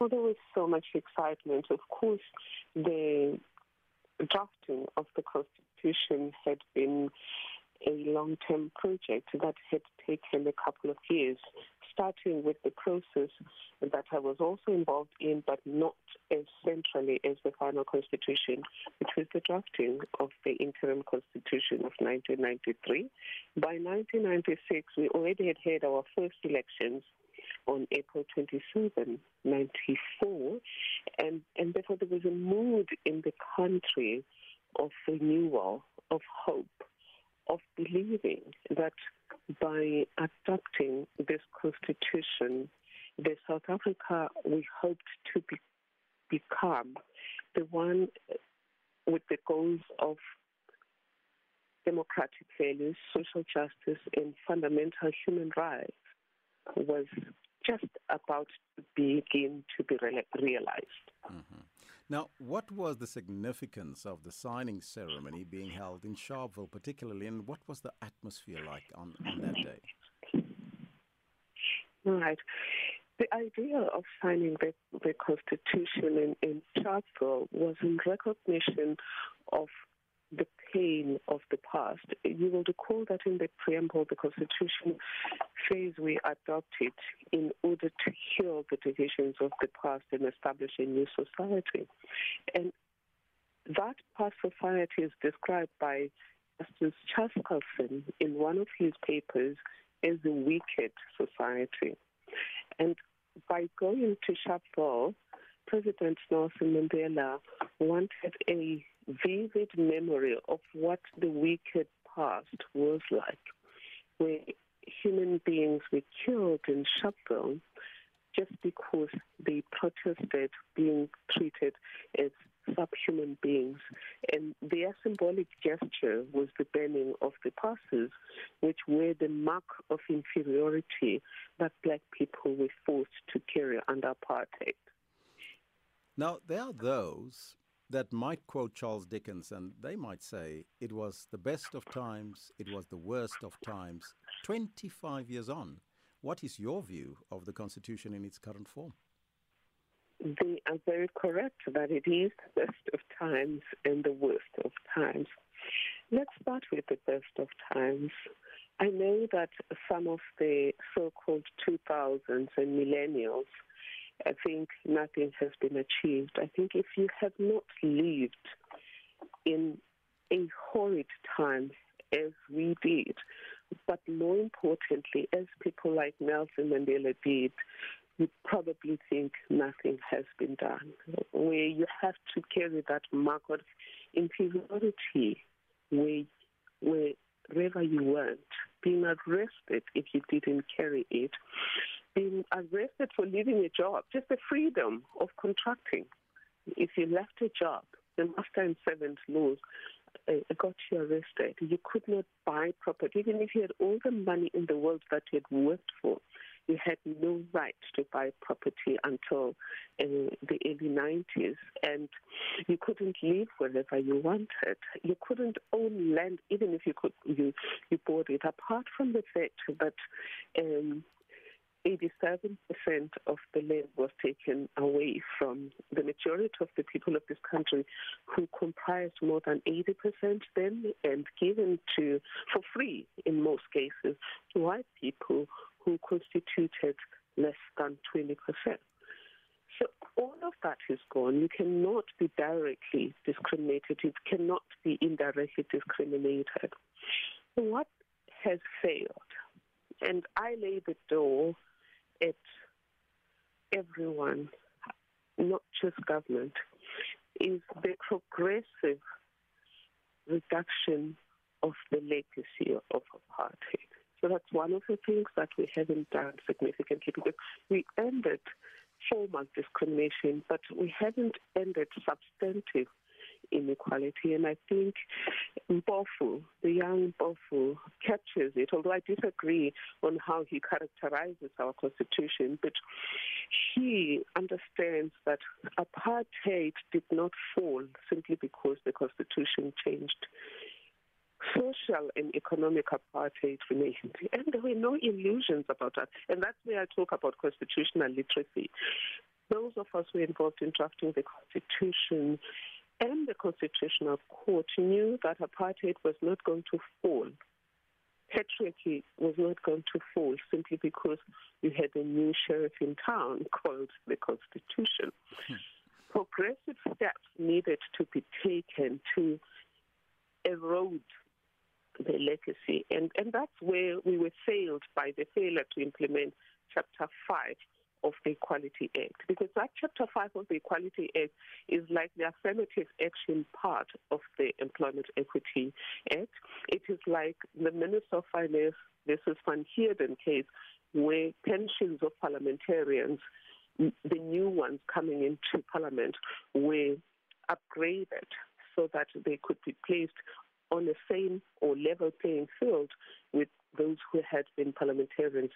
Well, there was so much excitement. Of course, the drafting of the Constitution had been a long-term project that had taken a couple of years, starting with the process that I was also involved in, but not as centrally as the final constitution, which was the drafting of the interim constitution of 1993. By 1996, we already had had our first elections on April 27, 94, and, and therefore there was a mood in the country of renewal, of hope, of believing that by adopting this constitution, the South Africa we hoped to be, become the one with the goals of democratic values, social justice, and fundamental human rights was just about to begin to be re- realized. Mm-hmm. Now, what was the significance of the signing ceremony being held in Sharpeville, particularly, and what was the atmosphere like on, on that day? Right. The idea of signing the, the Constitution in, in was in recognition of the pain of the past. You will recall that in the preamble, the Constitution says we adopt it in order to heal the divisions of the past and establish a new society. And that past society is described by Justice Chaskalson in one of his papers as a wicked society. And by going to Sharpeville, President Nelson Mandela wanted a vivid memory of what the wicked past was like, where human beings were killed in Sharpeville just because they protested being treated as subhuman beings. And their symbolic gesture was the burning of the passes, which were the mark of inferiority that black people were forced to carry under apartheid. Now, there are those that might quote Charles Dickens and they might say it was the best of times, it was the worst of times, 25 years on. What is your view of the Constitution in its current form? They are very correct that it is the best of times and the worst of times. Let's start with the best of times. I know that some of the so called 2000s and millennials I think nothing has been achieved. I think if you have not lived in a horrid time as we did, but more importantly, as people like Nelson Mandela did, you probably think nothing has been done. Where you have to carry that mark of inferiority, where wherever you went, being arrested if you didn't carry it, being arrested for leaving a job, just the freedom of contracting. If you left a job, the master and servant laws uh, got you arrested. You could not buy property, even if you had all the money in the world that you had worked for. You had no right to buy property until uh, the early 90s, and you couldn't live wherever you wanted. You couldn't own land, even if you could you Apart from the fact that um, 87% of the land was taken away from the majority of the people of this country who comprised more than 80% then and given to for free in most cases to white people who constituted less than 20%. So all of that is gone. You cannot be directly discriminated. You cannot be indirectly discriminated. What has failed? And I lay the door at everyone, not just government, is the progressive reduction of the legacy of apartheid. So that's one of the things that we haven't done significantly because we ended formal discrimination, but we haven't ended substantive inequality. And I think Mpofu, the young Mpofu, captures it, although I disagree on how he characterizes our constitution, but he understands that apartheid did not fall simply because the constitution changed social and economic apartheid remained. And there were no illusions about that. And that's where I talk about constitutional literacy. those of us who were involved in drafting the Constitution and the Constitutional Court knew that apartheid was not going to fall. Patriarchy was not going to fall simply because you had a new sheriff in town called the Constitution. Hmm. Progressive steps needed to be taken to erode the legacy. And, and that's where we were failed by the failure to implement Chapter 5 of the Equality Act. Because that Chapter 5 of the Equality Act is like the affirmative action part of the Employment Equity Act. It is like the Minister of Finance, this is Van Heerden case, where pensions of parliamentarians, the new ones coming into parliament, were upgraded so that they could be placed on the same or level playing field with those who had been parliamentarians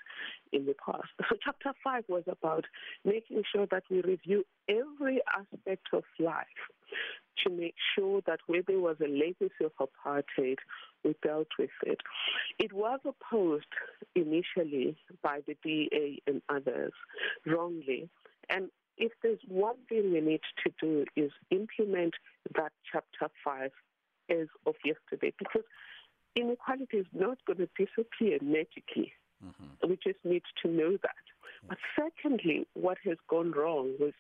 in the past. So, Chapter 5 was about making sure that we review every aspect of life to make sure that where there was a legacy of apartheid, we dealt with it. It was opposed initially by the DA and others wrongly. And if there's one thing we need to do is implement that Chapter 5 as of yesterday because inequality is not going to disappear magically. Mm-hmm. We just need to know that. But secondly, what has gone wrong was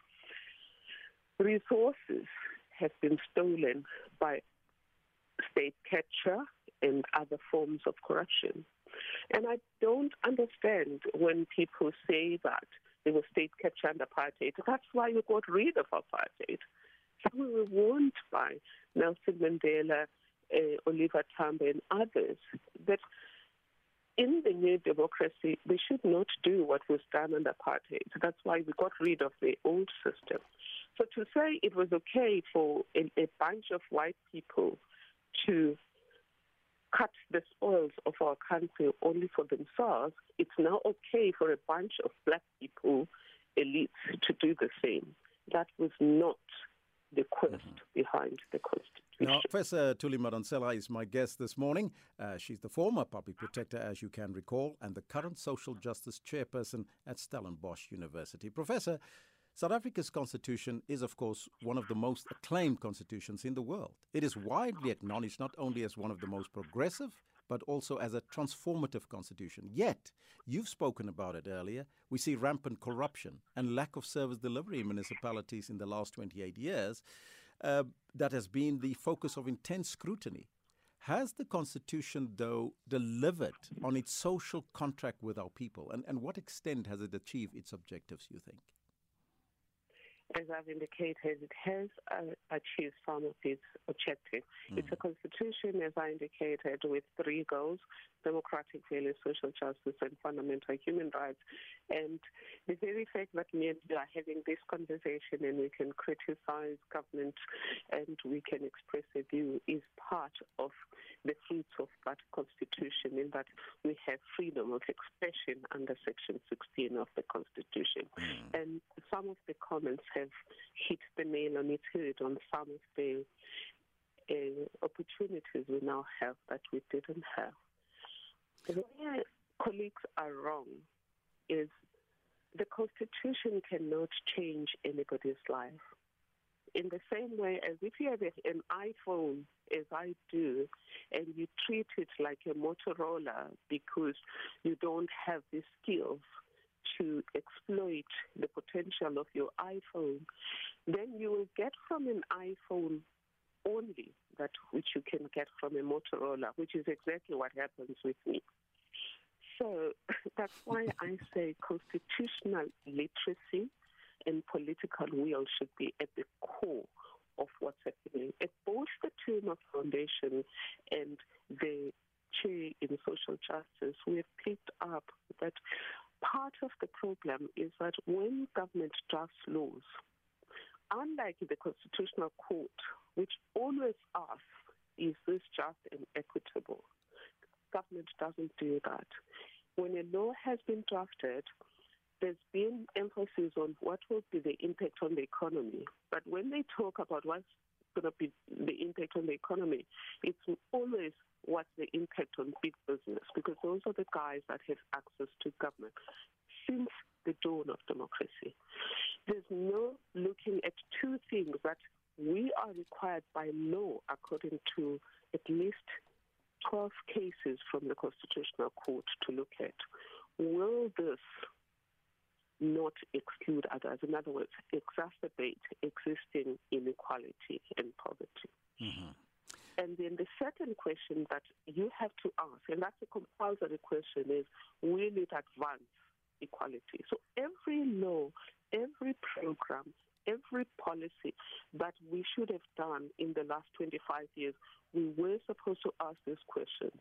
resources have been stolen by state capture and other forms of corruption. And I don't understand when people say that there was state capture and apartheid. That's why we got rid of apartheid. So we were warned by Nelson Mandela, uh, Oliver Tambo, and others that in the new democracy, we should not do what was done under apartheid. That's why we got rid of the old system. So to say it was okay for a, a bunch of white people to cut the spoils of our country only for themselves, it's now okay for a bunch of black people, elites, to do the same. That was not the quest mm-hmm. behind the Constitution. Now, Professor Thuli Madonsela is my guest this morning. Uh, she's the former public protector, as you can recall, and the current social justice chairperson at Stellenbosch University. Professor, South Africa's constitution is, of course, one of the most acclaimed constitutions in the world. It is widely acknowledged not only as one of the most progressive, but also as a transformative constitution. Yet, you've spoken about it earlier, we see rampant corruption and lack of service delivery in municipalities in the last 28 years. Uh, that has been the focus of intense scrutiny. Has the Constitution, though, delivered on its social contract with our people? And, and what extent has it achieved its objectives, you think? as I've indicated, it has uh, achieved some of its objectives. Mm. It's a constitution, as I indicated, with three goals democratic values, social justice, and fundamental human rights. And the very fact that we are having this conversation and we can criticize government and we can express a view is part of the fruits of that constitution in that we have freedom of expression under Section 16 of the Constitution. Mm. And some of the comments have hit the nail on its head on some of the uh, opportunities we now have that we didn't have. Where colleagues are wrong is the Constitution cannot change anybody's life. In the same way as if you have an iPhone, as I do, and you treat it like a Motorola because you don't have the skills to exploit the potential of your iPhone, then you will get from an iPhone only that which you can get from a Motorola, which is exactly what happens with me. So that's why I say constitutional literacy and political will should be at the core of what's happening. At both the Thuma Foundation and the chair in social justice, we have picked up that part of the problem is that when government drafts laws, unlike the Constitutional Court, which always asks, is this just and equitable? Government doesn't do that. When a law has been drafted, there's been emphasis on what will be the impact on the economy. But when they talk about what's going to be the impact on the economy, it's always what's the impact on big business because those are the guys that have access to government. Since the dawn of democracy. There's no looking at two things that we are required by law, according to at least 12 cases from the Constitutional Court to look at. Will this not exclude others? In other words, exacerbate existing inequality and poverty. Mm-hmm. And then the second question that you have to ask, and that's a compulsory question, is will it advance equality? So every law, every program, every policy that we should have done in the last 25 years, we were supposed to ask these questions.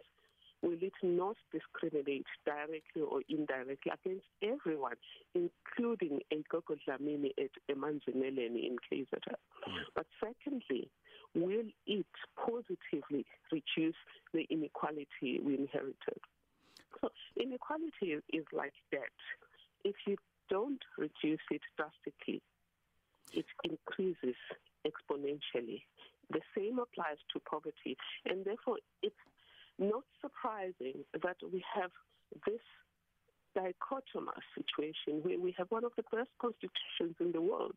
Will it not discriminate directly or indirectly against everyone, including a Gogo Dlamini at Emanzimeleni in KZN? Mm. But secondly, will it positively reduce the inequality we inherited? So inequality is like debt. If you don't reduce it drastically, it increases exponentially. The same applies to poverty, and therefore it's not surprising that we have this dichotomous situation where we have one of the best constitutions in the world,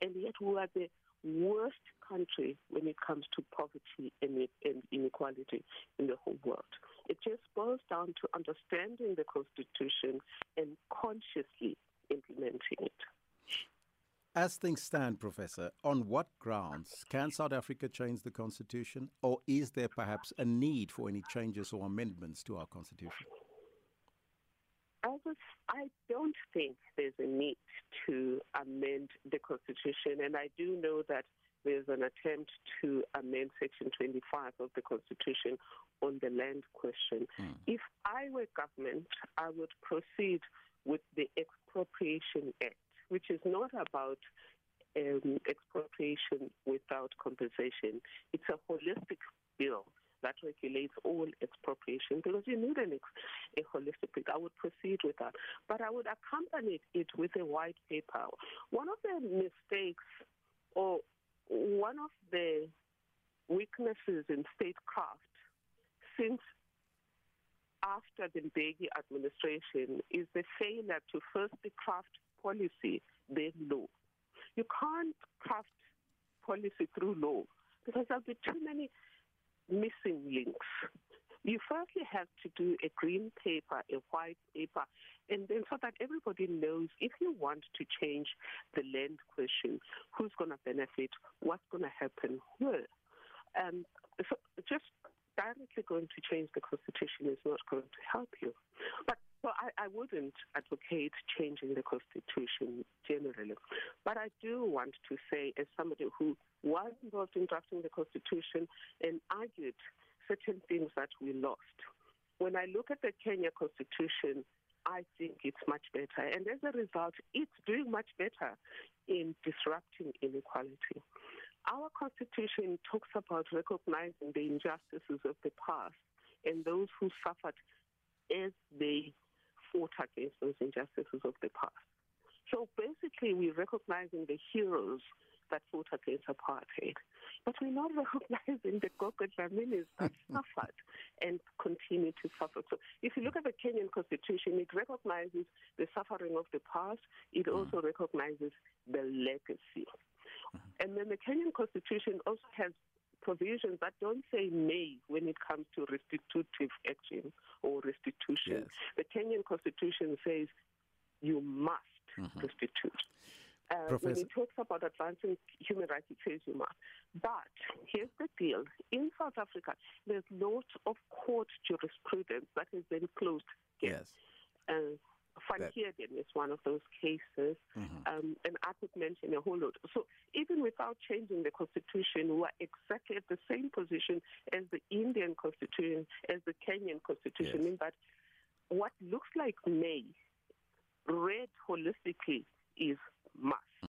and yet we are the worst country when it comes to poverty and, inequality in the whole world. It just boils down to understanding the Constitution and consciously implementing it. As things stand, Professor, on what grounds can South Africa change the Constitution, or is there perhaps a need for any changes or amendments to our Constitution? I, was, I don't think there's a need to amend the Constitution, and I do know that there's an attempt to amend Section 25 of the Constitution on the land question. Mm. If I were government, I would proceed with the Expropriation Act, which is not about um, expropriation without compensation. It's a holistic bill that regulates all expropriation because you need an ex- a holistic I would proceed with that. But I would accompany it with a white paper. One of the mistakes or one of the weaknesses in statecraft since after the Mbeki administration is the failure to firstly craft policy, then law. You can't craft policy through law because there'll be too many missing links. You firstly have to do a green paper, a white paper, and then so that everybody knows if you want to change the land question, who's going to benefit, what's going to happen, where. Um, so just directly going to change the constitution is not going to help you. But so I, I wouldn't advocate changing the constitution generally. But I do want to say, as somebody who was involved in drafting the constitution and argued certain things that we lost, when I look at the Kenya constitution, I think it's much better. And as a result, it's doing much better in disrupting inequality. Our constitution talks about recognizing the injustices of the past and those who suffered as they fought against those injustices of the past. So basically, we're recognizing the heroes that fought against apartheid, but we're not recognizing the Gogo Dlaminis that suffered and continue to suffer. So if you look at the Kenyan constitution, it recognizes the suffering of the past. It mm. also recognizes the legacy. Mm-hmm. And then the Kenyan constitution also has provisions that don't say may when it comes to restitutive action or restitution. Yes. The Kenyan constitution says you must mm-hmm. restitute. Uh, when it talks about advancing human rights, it says you must. But here's the deal. In South Africa, there's lots of court jurisprudence that has been closed. Yes. Uh, Van Heerden is one of those cases, mm-hmm. um, and I could mention a whole lot. So even without changing the constitution, we are exactly at the same position as the Indian constitution, as the Kenyan constitution, yes. in that what looks like may, read holistically, is must.